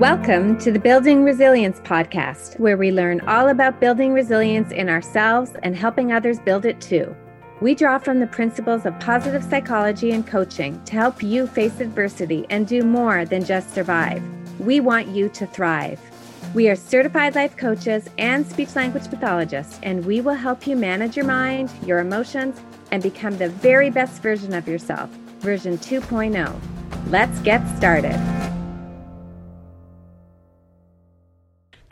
Welcome to the Building Resilience Podcast, where we learn all about building resilience in ourselves and helping others build it too. We draw from the principles of positive psychology and coaching to help you face adversity and do more than just survive. We want you to thrive. We are certified life coaches and speech language pathologists, and we will help you manage your mind, your emotions, and become the very best version of yourself, version 2.0. Let's get started.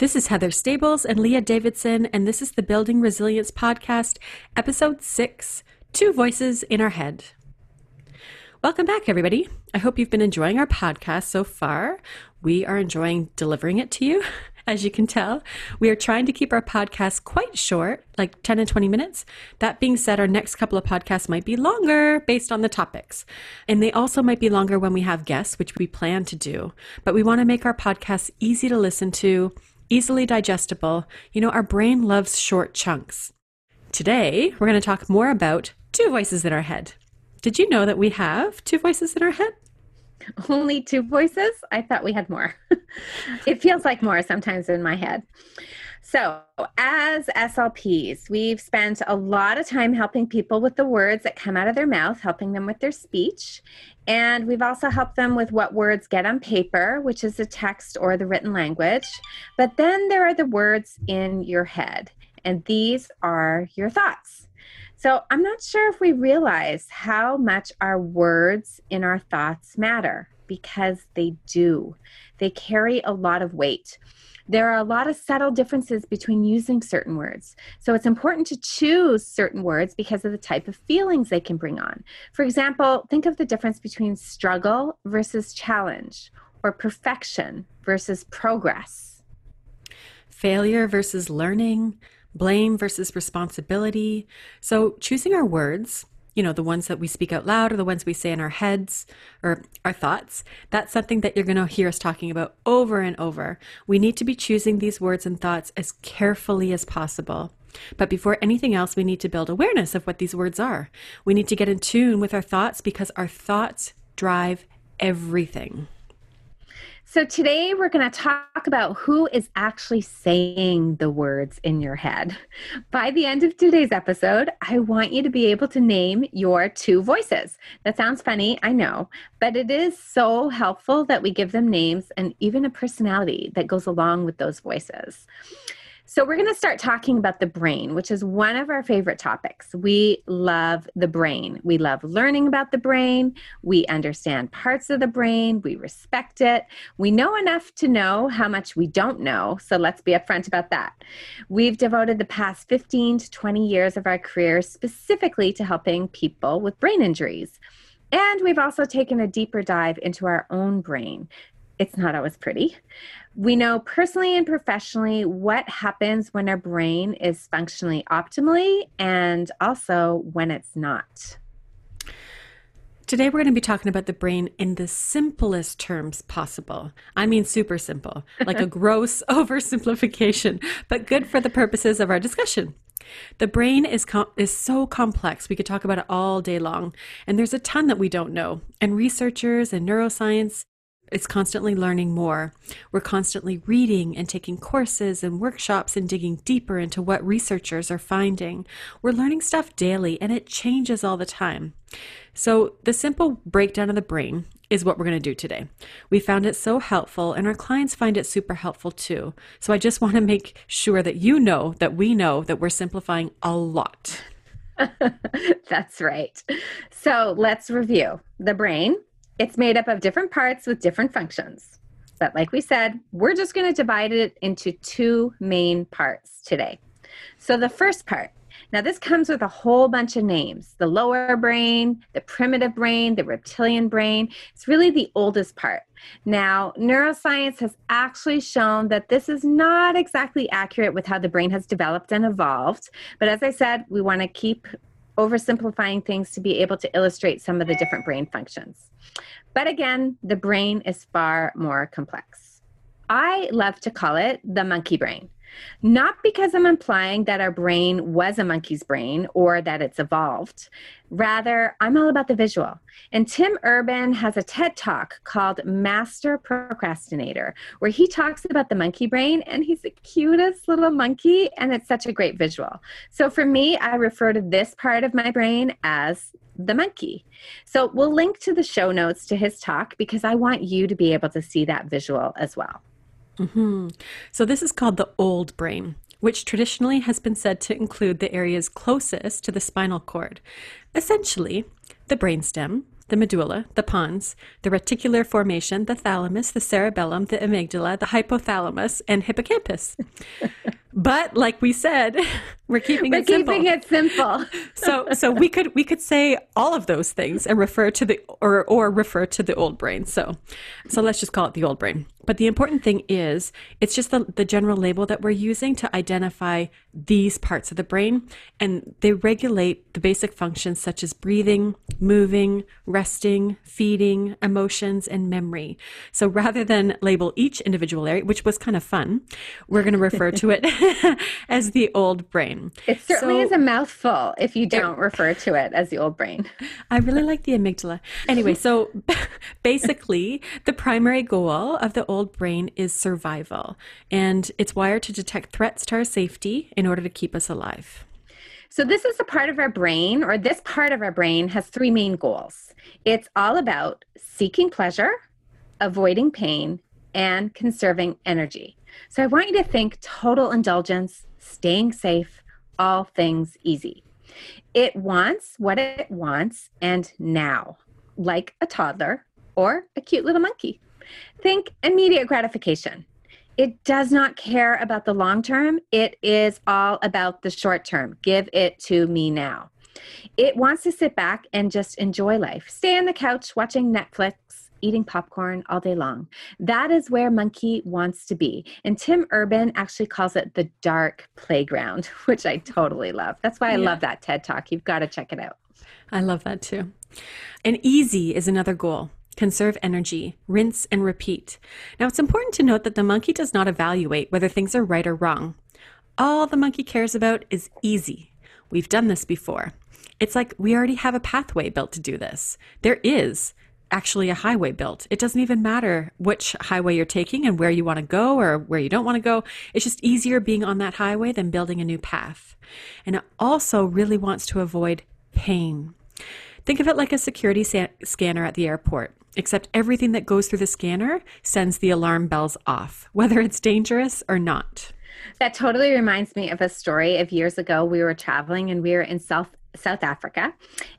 This is Heather Stables and Leah Davidson, and this is the Building Resilience Podcast, Episode 6 Two Voices in Our Head. Welcome back, everybody. I hope you've been enjoying our podcast so far. We are enjoying delivering it to you. As you can tell, we are trying to keep our podcast quite short, like 10 and 20 minutes. That being said, our next couple of podcasts might be longer based on the topics. And they also might be longer when we have guests, which we plan to do. But we want to make our podcasts easy to listen to easily digestible. You know, our brain loves short chunks. Today, we're going to talk more about two voices in our head. Did you know that we have two voices in our head? Only two voices? I thought we had more. it feels like more sometimes in my head. So, as SLPs, we've spent a lot of time helping people with the words that come out of their mouth, helping them with their speech. And we've also helped them with what words get on paper, which is the text or the written language. But then there are the words in your head, and these are your thoughts. So I'm not sure if we realize how much our words in our thoughts matter because they do. They carry a lot of weight. There are a lot of subtle differences between using certain words. So it's important to choose certain words because of the type of feelings they can bring on. For example, think of the difference between struggle versus challenge or perfection versus progress. Failure versus learning, blame versus responsibility. So choosing our words you know, the ones that we speak out loud or the ones we say in our heads or our thoughts, that's something that you're going to hear us talking about over and over. We need to be choosing these words and thoughts as carefully as possible. But before anything else, we need to build awareness of what these words are. We need to get in tune with our thoughts because our thoughts drive everything. So, today we're going to talk about who is actually saying the words in your head. By the end of today's episode, I want you to be able to name your two voices. That sounds funny, I know, but it is so helpful that we give them names and even a personality that goes along with those voices. So, we're going to start talking about the brain, which is one of our favorite topics. We love the brain. We love learning about the brain. We understand parts of the brain. We respect it. We know enough to know how much we don't know. So, let's be upfront about that. We've devoted the past 15 to 20 years of our careers specifically to helping people with brain injuries. And we've also taken a deeper dive into our own brain. It's not always pretty. We know personally and professionally what happens when our brain is functionally optimally and also when it's not. Today, we're going to be talking about the brain in the simplest terms possible. I mean, super simple, like a gross oversimplification, but good for the purposes of our discussion. The brain is com- is so complex. We could talk about it all day long, and there's a ton that we don't know. And researchers and neuroscience it's constantly learning more. We're constantly reading and taking courses and workshops and digging deeper into what researchers are finding. We're learning stuff daily and it changes all the time. So, the simple breakdown of the brain is what we're going to do today. We found it so helpful, and our clients find it super helpful too. So, I just want to make sure that you know that we know that we're simplifying a lot. That's right. So, let's review the brain it's made up of different parts with different functions. But like we said, we're just going to divide it into two main parts today. So the first part, now this comes with a whole bunch of names the lower brain, the primitive brain, the reptilian brain. It's really the oldest part. Now, neuroscience has actually shown that this is not exactly accurate with how the brain has developed and evolved. But as I said, we want to keep oversimplifying things to be able to illustrate some of the different brain functions. But again, the brain is far more complex. I love to call it the monkey brain. Not because I'm implying that our brain was a monkey's brain or that it's evolved. Rather, I'm all about the visual. And Tim Urban has a TED talk called Master Procrastinator, where he talks about the monkey brain, and he's the cutest little monkey, and it's such a great visual. So for me, I refer to this part of my brain as the monkey. So we'll link to the show notes to his talk because I want you to be able to see that visual as well. Mm-hmm. So, this is called the old brain, which traditionally has been said to include the areas closest to the spinal cord. Essentially, the brainstem, the medulla, the pons, the reticular formation, the thalamus, the cerebellum, the amygdala, the hypothalamus, and hippocampus. But like we said, we're keeping we're it simple. keeping it simple. so so we could we could say all of those things and refer to the or or refer to the old brain. So so let's just call it the old brain. But the important thing is, it's just the, the general label that we're using to identify these parts of the brain, and they regulate the basic functions such as breathing, moving, resting, feeding, emotions, and memory. So rather than label each individual area, which was kind of fun, we're going to refer to it as the old brain. It certainly so, is a mouthful if you don't it, refer to it as the old brain. I really like the amygdala. Anyway, so basically, the primary goal of the old brain is survival, and it's wired to detect threats to our safety in order to keep us alive. So, this is a part of our brain, or this part of our brain has three main goals it's all about seeking pleasure, avoiding pain, and conserving energy. So, I want you to think total indulgence, staying safe, all things easy. It wants what it wants and now, like a toddler or a cute little monkey. Think immediate gratification. It does not care about the long term. It is all about the short term. Give it to me now. It wants to sit back and just enjoy life. Stay on the couch watching Netflix, eating popcorn all day long. That is where Monkey wants to be. And Tim Urban actually calls it the dark playground, which I totally love. That's why I yeah. love that TED Talk. You've got to check it out. I love that too. And easy is another goal. Conserve energy, rinse and repeat. Now, it's important to note that the monkey does not evaluate whether things are right or wrong. All the monkey cares about is easy. We've done this before. It's like we already have a pathway built to do this. There is actually a highway built. It doesn't even matter which highway you're taking and where you want to go or where you don't want to go. It's just easier being on that highway than building a new path. And it also really wants to avoid pain. Think of it like a security sa- scanner at the airport except everything that goes through the scanner sends the alarm bells off, whether it's dangerous or not. That totally reminds me of a story of years ago. We were traveling and we were in South South Africa.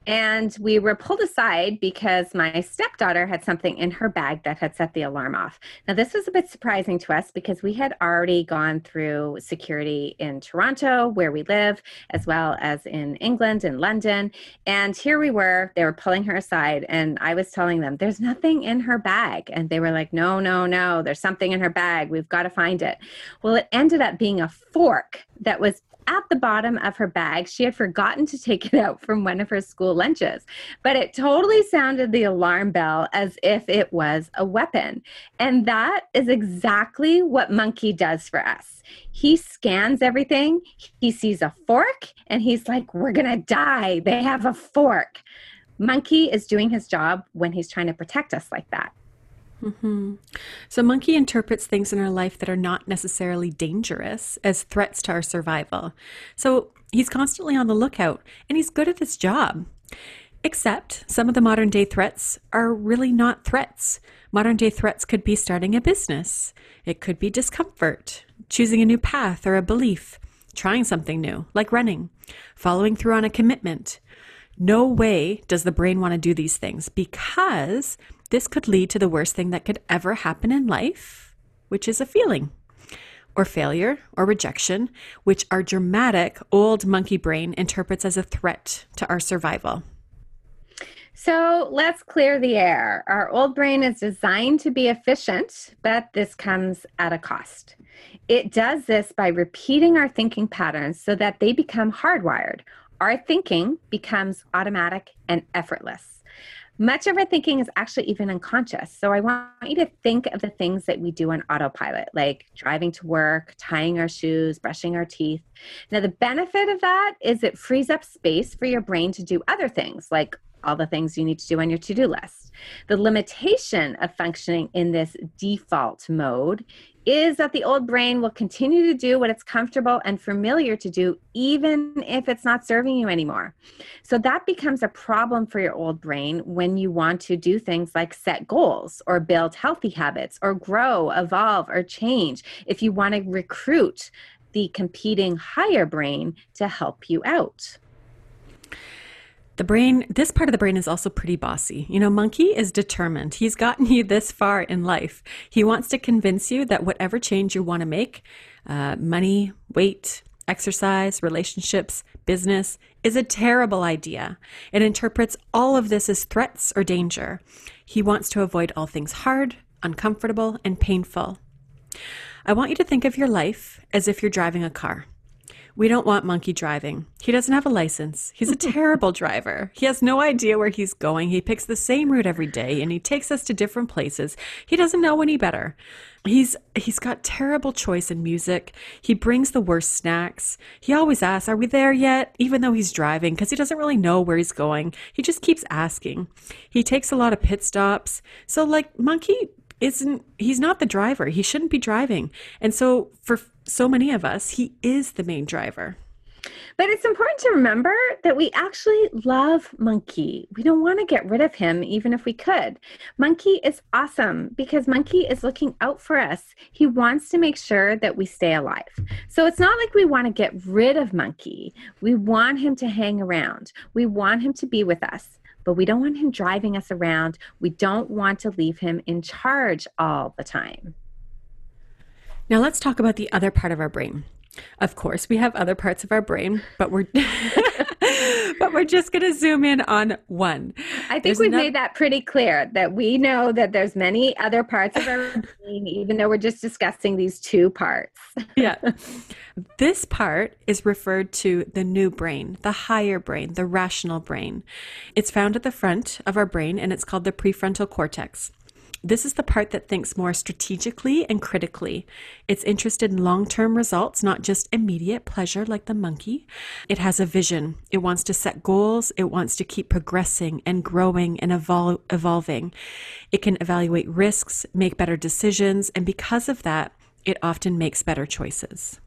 And we were pulled aside because my stepdaughter had something in her bag that had set the alarm off. Now, this was a bit surprising to us because we had already gone through security in Toronto, where we live, as well as in England and London. And here we were, they were pulling her aside, and I was telling them, There's nothing in her bag. And they were like, No, no, no, there's something in her bag. We've got to find it. Well, it ended up being a fork that was at the bottom of her bag. She had forgotten to take it out from one of her school lunches, but it totally sounded the alarm bell as if it was a weapon. And that is exactly what Monkey does for us. He scans everything, he sees a fork, and he's like, We're to die. They have a fork. Monkey is doing his job when he's trying to protect us like that. Mm-hmm. So, monkey interprets things in our life that are not necessarily dangerous as threats to our survival. So, he's constantly on the lookout and he's good at his job. Except some of the modern day threats are really not threats. Modern day threats could be starting a business, it could be discomfort, choosing a new path or a belief, trying something new, like running, following through on a commitment. No way does the brain want to do these things because this could lead to the worst thing that could ever happen in life, which is a feeling or failure or rejection, which our dramatic old monkey brain interprets as a threat to our survival. So let's clear the air. Our old brain is designed to be efficient, but this comes at a cost. It does this by repeating our thinking patterns so that they become hardwired. Our thinking becomes automatic and effortless. Much of our thinking is actually even unconscious. So I want you to think of the things that we do on autopilot, like driving to work, tying our shoes, brushing our teeth. Now, the benefit of that is it frees up space for your brain to do other things, like all the things you need to do on your to do list. The limitation of functioning in this default mode is that the old brain will continue to do what it's comfortable and familiar to do, even if it's not serving you anymore. So that becomes a problem for your old brain when you want to do things like set goals or build healthy habits or grow, evolve, or change. If you want to recruit the competing higher brain to help you out. The brain, this part of the brain is also pretty bossy. You know, Monkey is determined. He's gotten you this far in life. He wants to convince you that whatever change you want to make, uh, money, weight, exercise, relationships, business, is a terrible idea. It interprets all of this as threats or danger. He wants to avoid all things hard, uncomfortable, and painful. I want you to think of your life as if you're driving a car. We don't want Monkey driving. He doesn't have a license. He's a terrible driver. He has no idea where he's going. He picks the same route every day and he takes us to different places. He doesn't know any better. He's he's got terrible choice in music. He brings the worst snacks. He always asks, "Are we there yet?" even though he's driving because he doesn't really know where he's going. He just keeps asking. He takes a lot of pit stops. So like Monkey isn't he's not the driver. He shouldn't be driving. And so for so many of us, he is the main driver. But it's important to remember that we actually love Monkey. We don't want to get rid of him, even if we could. Monkey is awesome because Monkey is looking out for us. He wants to make sure that we stay alive. So it's not like we want to get rid of Monkey. We want him to hang around, we want him to be with us but we don't want him driving us around. We don't want to leave him in charge all the time. Now let's talk about the other part of our brain. Of course, we have other parts of our brain, but we're but we're just going to zoom in on one. I think there's we've made that pretty clear that we know that there's many other parts of our brain even though we're just discussing these two parts. yeah. This part is referred to the new brain, the higher brain, the rational brain. It's found at the front of our brain and it's called the prefrontal cortex. This is the part that thinks more strategically and critically. It's interested in long term results, not just immediate pleasure like the monkey. It has a vision. It wants to set goals. It wants to keep progressing and growing and evol- evolving. It can evaluate risks, make better decisions, and because of that, it often makes better choices.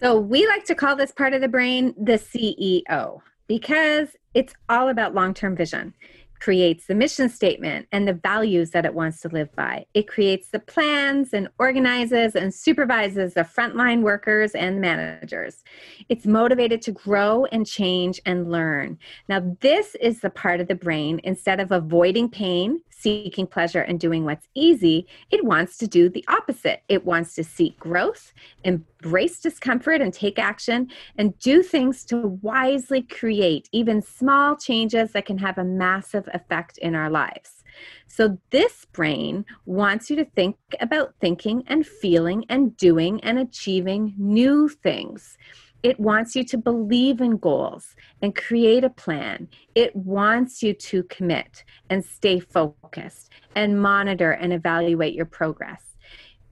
So, we like to call this part of the brain the CEO because it's all about long term vision creates the mission statement and the values that it wants to live by. It creates the plans and organizes and supervises the frontline workers and managers. It's motivated to grow and change and learn. Now, this is the part of the brain instead of avoiding pain, seeking pleasure and doing what's easy, it wants to do the opposite. It wants to seek growth, embrace discomfort and take action, and do things to wisely create even small changes that can have a massive effect in our lives. So, this brain wants you to think about thinking and feeling and doing and achieving new things. It wants you to believe in goals and create a plan. It wants you to commit and stay focused and monitor and evaluate your progress.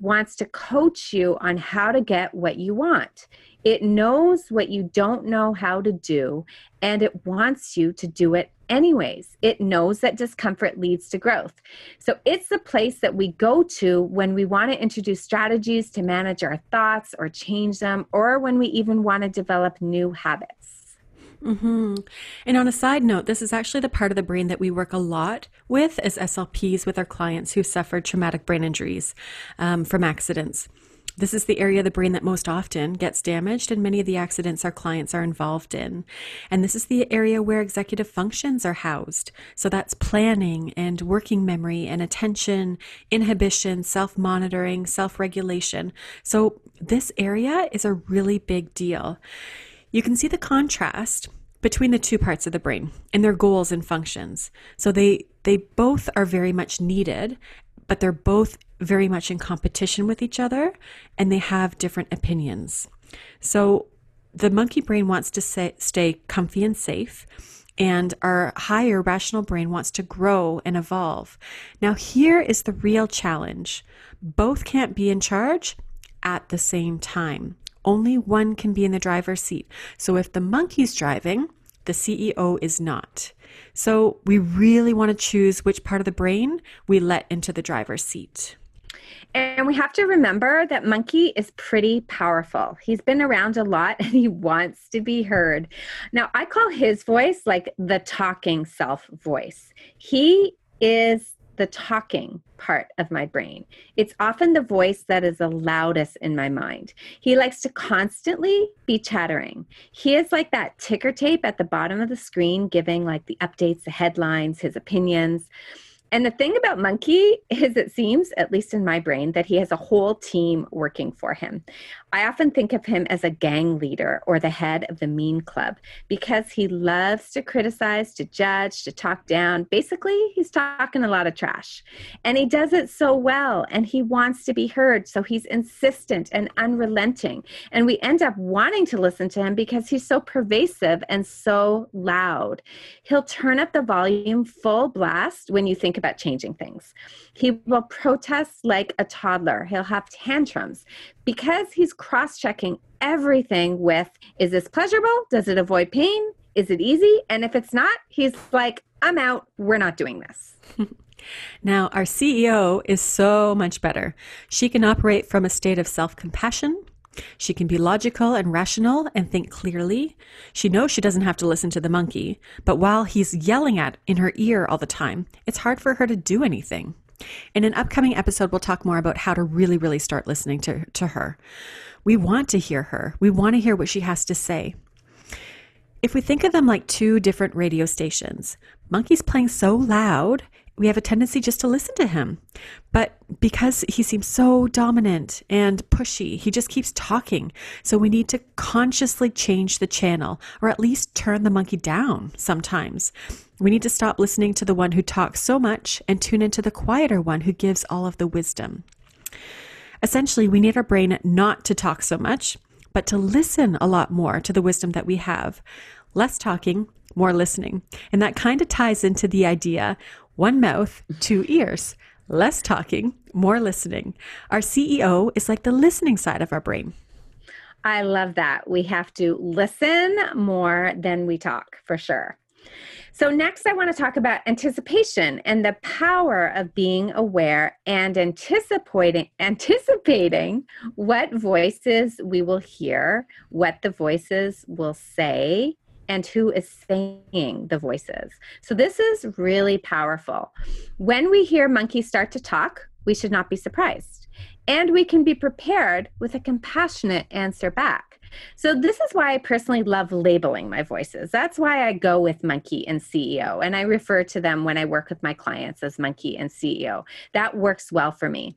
Wants to coach you on how to get what you want. It knows what you don't know how to do and it wants you to do it anyways. It knows that discomfort leads to growth. So it's the place that we go to when we want to introduce strategies to manage our thoughts or change them, or when we even want to develop new habits. Mm-hmm. And on a side note, this is actually the part of the brain that we work a lot with as SLPs with our clients who suffered traumatic brain injuries um, from accidents. This is the area of the brain that most often gets damaged, and many of the accidents our clients are involved in. And this is the area where executive functions are housed. So that's planning and working memory and attention, inhibition, self monitoring, self regulation. So this area is a really big deal. You can see the contrast between the two parts of the brain and their goals and functions. So they they both are very much needed but they're both very much in competition with each other and they have different opinions. So the monkey brain wants to say, stay comfy and safe. and our higher rational brain wants to grow and evolve. Now, here is the real challenge both can't be in charge at the same time. Only one can be in the driver's seat. So if the monkey's driving, the CEO is not. So we really want to choose which part of the brain we let into the driver's seat. And we have to remember that Monkey is pretty powerful. He's been around a lot and he wants to be heard. Now, I call his voice like the talking self voice. He is the talking part of my brain. It's often the voice that is the loudest in my mind. He likes to constantly be chattering. He is like that ticker tape at the bottom of the screen, giving like the updates, the headlines, his opinions. And the thing about Monkey is, it seems, at least in my brain, that he has a whole team working for him. I often think of him as a gang leader or the head of the mean club because he loves to criticize, to judge, to talk down. Basically, he's talking a lot of trash. And he does it so well and he wants to be heard. So he's insistent and unrelenting. And we end up wanting to listen to him because he's so pervasive and so loud. He'll turn up the volume full blast when you think about changing things. He will protest like a toddler. He'll have tantrums because he's cross checking everything with is this pleasurable? Does it avoid pain? Is it easy? And if it's not, he's like, I'm out. We're not doing this. now, our CEO is so much better. She can operate from a state of self compassion. She can be logical and rational and think clearly. She knows she doesn't have to listen to the monkey, but while he's yelling at in her ear all the time, it's hard for her to do anything. In an upcoming episode, we'll talk more about how to really, really start listening to, to her. We want to hear her, we want to hear what she has to say. If we think of them like two different radio stations, Monkey's playing so loud, we have a tendency just to listen to him. But because he seems so dominant and pushy, he just keeps talking. So we need to consciously change the channel or at least turn the monkey down sometimes. We need to stop listening to the one who talks so much and tune into the quieter one who gives all of the wisdom. Essentially, we need our brain not to talk so much, but to listen a lot more to the wisdom that we have. Less talking, more listening. And that kind of ties into the idea one mouth, two ears. Less talking, more listening. Our CEO is like the listening side of our brain. I love that. We have to listen more than we talk, for sure. So, next, I want to talk about anticipation and the power of being aware and anticipating, anticipating what voices we will hear, what the voices will say, and who is saying the voices. So, this is really powerful. When we hear monkeys start to talk, we should not be surprised. And we can be prepared with a compassionate answer back. So, this is why I personally love labeling my voices. That's why I go with monkey and CEO. And I refer to them when I work with my clients as monkey and CEO. That works well for me.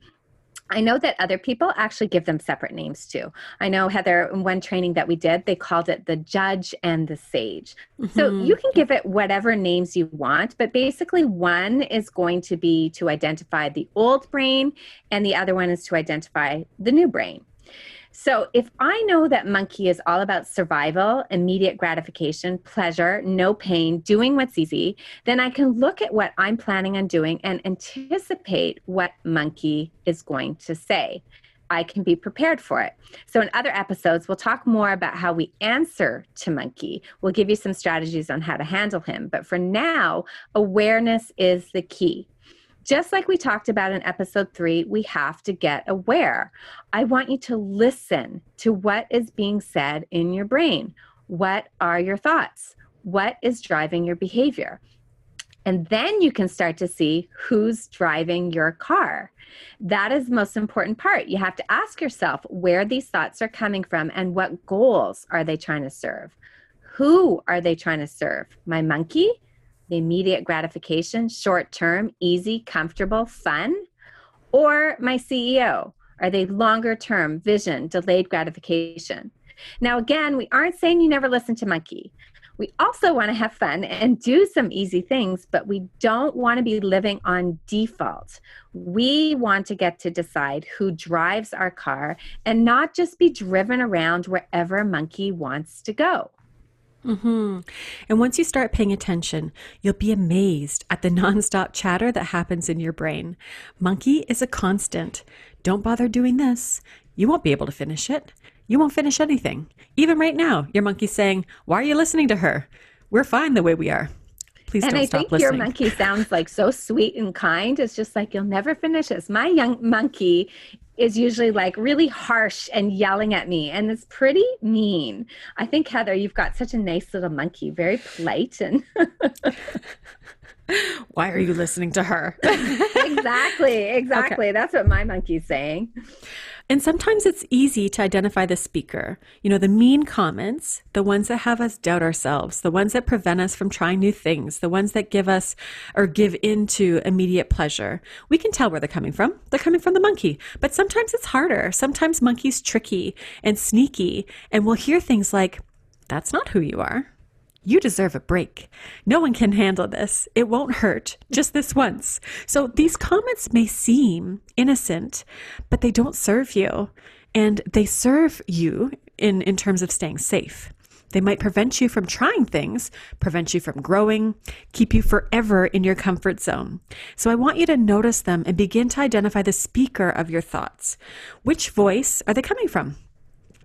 I know that other people actually give them separate names too. I know Heather, in one training that we did, they called it the judge and the sage. Mm-hmm. So you can give it whatever names you want, but basically one is going to be to identify the old brain and the other one is to identify the new brain. So, if I know that monkey is all about survival, immediate gratification, pleasure, no pain, doing what's easy, then I can look at what I'm planning on doing and anticipate what monkey is going to say. I can be prepared for it. So, in other episodes, we'll talk more about how we answer to Monkey. We'll give you some strategies on how to handle him. But for now, awareness is the key. Just like we talked about in episode three, we have to get aware. I want you to listen to what is being said in your brain. What are your thoughts? What is driving your behavior? And then you can start to see who's driving your car. That is the most important part. You have to ask yourself where these thoughts are coming from and what goals are they trying to serve? Who are they trying to serve? My monkey? The immediate gratification, short term, easy, comfortable, fun? Or my CEO? Are they longer term, vision, delayed gratification? Now, again, we aren't saying you never listen to Monkey. We also want to have fun and do some easy things, but we don't want to be living on default. We want to get to decide who drives our car and not just be driven around wherever Monkey wants to go. Mm-hmm. And once you start paying attention, you'll be amazed at the nonstop chatter that happens in your brain. Monkey is a constant. Don't bother doing this. You won't be able to finish it. You won't finish anything. Even right now, your monkey's saying, Why are you listening to her? We're fine the way we are. Please and don't I stop think listening. your monkey sounds like so sweet and kind. It's just like you'll never finish this. My young monkey is usually like really harsh and yelling at me, and it's pretty mean. I think Heather, you've got such a nice little monkey, very polite and Why are you listening to her? exactly, exactly. That's what my monkey's saying. And sometimes it's easy to identify the speaker. You know, the mean comments, the ones that have us doubt ourselves, the ones that prevent us from trying new things, the ones that give us or give in to immediate pleasure. We can tell where they're coming from. They're coming from the monkey. But sometimes it's harder. Sometimes monkey's tricky and sneaky. And we'll hear things like, that's not who you are. You deserve a break. No one can handle this. It won't hurt, just this once. So these comments may seem innocent, but they don't serve you. And they serve you in, in terms of staying safe. They might prevent you from trying things, prevent you from growing, keep you forever in your comfort zone. So I want you to notice them and begin to identify the speaker of your thoughts. Which voice are they coming from?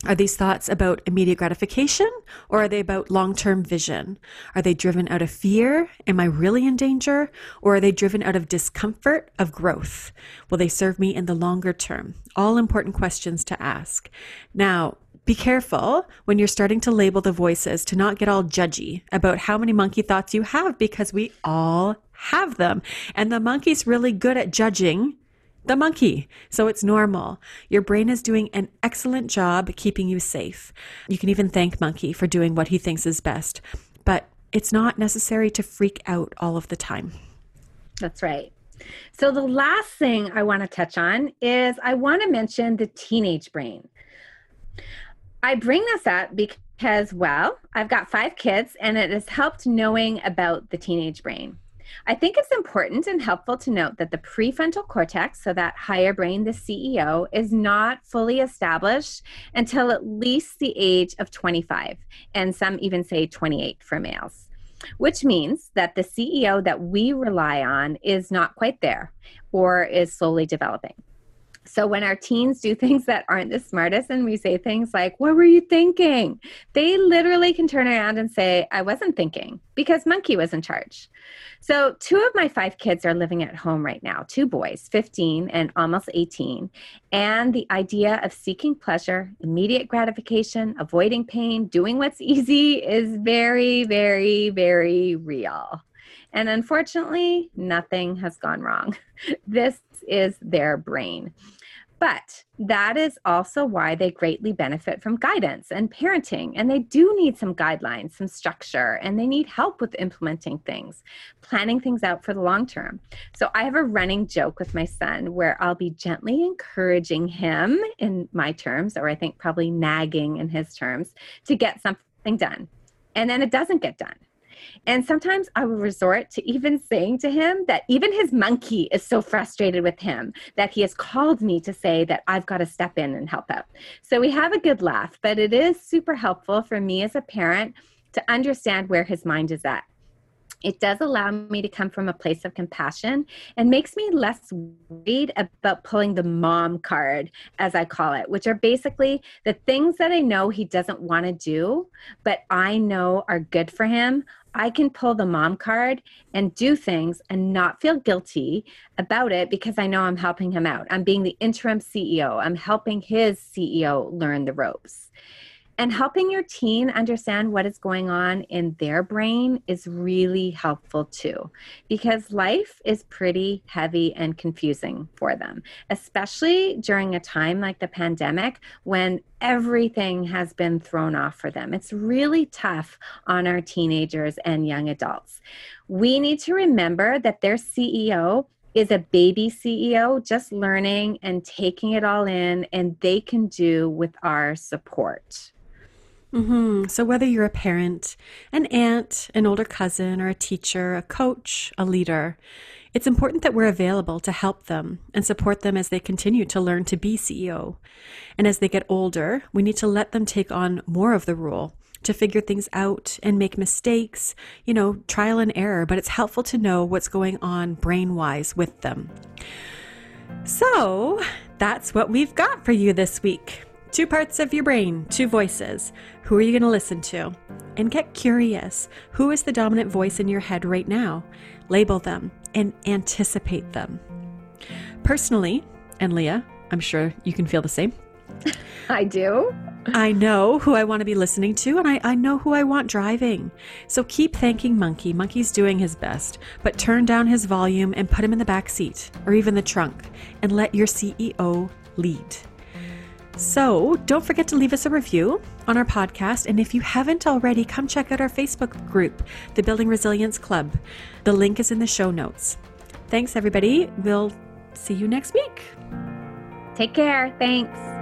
Are these thoughts about immediate gratification or are they about long term vision? Are they driven out of fear? Am I really in danger? Or are they driven out of discomfort of growth? Will they serve me in the longer term? All important questions to ask. Now, be careful when you're starting to label the voices to not get all judgy about how many monkey thoughts you have because we all have them. And the monkey's really good at judging the monkey. So it's normal. Your brain is doing an excellent job keeping you safe. You can even thank Monkey for doing what he thinks is best, but it's not necessary to freak out all of the time. That's right. So, the last thing I want to touch on is I want to mention the teenage brain. I bring this up because, well, I've got five kids and it has helped knowing about the teenage brain. I think it's important and helpful to note that the prefrontal cortex, so that higher brain, the CEO, is not fully established until at least the age of 25, and some even say 28 for males, which means that the CEO that we rely on is not quite there or is slowly developing. So when our teens do things that aren't the smartest and we say things like, What were you thinking? They literally can turn around and say, I wasn't thinking because Monkey was in charge. So two of my five kids are living at home right now two boys, 15 and almost 18. And the idea of seeking pleasure, immediate gratification, avoiding pain, doing what's easy is very, very, very real. And unfortunately, nothing has gone wrong. This is their brain. But that is also why they greatly benefit from guidance and parenting. And they do need some guidelines, some structure, and they need help with implementing things, planning things out for the long term. So I have a running joke with my son where I'll be gently encouraging him in my terms, or I think probably nagging in his terms, to get something done. And then it doesn't get done. And sometimes I will resort to even saying to him that even his monkey is so frustrated with him that he has called me to say that I've got to step in and help out. So we have a good laugh, but it is super helpful for me as a parent to understand where his mind is at. It does allow me to come from a place of compassion and makes me less worried about pulling the mom card, as I call it, which are basically the things that I know he doesn't want to do, but I know are good for him. I can pull the mom card and do things and not feel guilty about it because I know I'm helping him out. I'm being the interim CEO, I'm helping his CEO learn the ropes. And helping your teen understand what is going on in their brain is really helpful too, because life is pretty heavy and confusing for them, especially during a time like the pandemic when everything has been thrown off for them. It's really tough on our teenagers and young adults. We need to remember that their CEO is a baby CEO just learning and taking it all in, and they can do with our support. Mm-hmm. So, whether you're a parent, an aunt, an older cousin, or a teacher, a coach, a leader, it's important that we're available to help them and support them as they continue to learn to be CEO. And as they get older, we need to let them take on more of the role to figure things out and make mistakes, you know, trial and error, but it's helpful to know what's going on brain wise with them. So that's what we've got for you this week. Two parts of your brain, two voices. Who are you going to listen to? And get curious. Who is the dominant voice in your head right now? Label them and anticipate them. Personally, and Leah, I'm sure you can feel the same. I do. I know who I want to be listening to, and I, I know who I want driving. So keep thanking Monkey. Monkey's doing his best, but turn down his volume and put him in the back seat or even the trunk and let your CEO lead. So don't forget to leave us a review on our podcast. And if you haven't already, come check out our Facebook group, the Building Resilience Club. The link is in the show notes. Thanks, everybody. We'll see you next week. Take care. Thanks.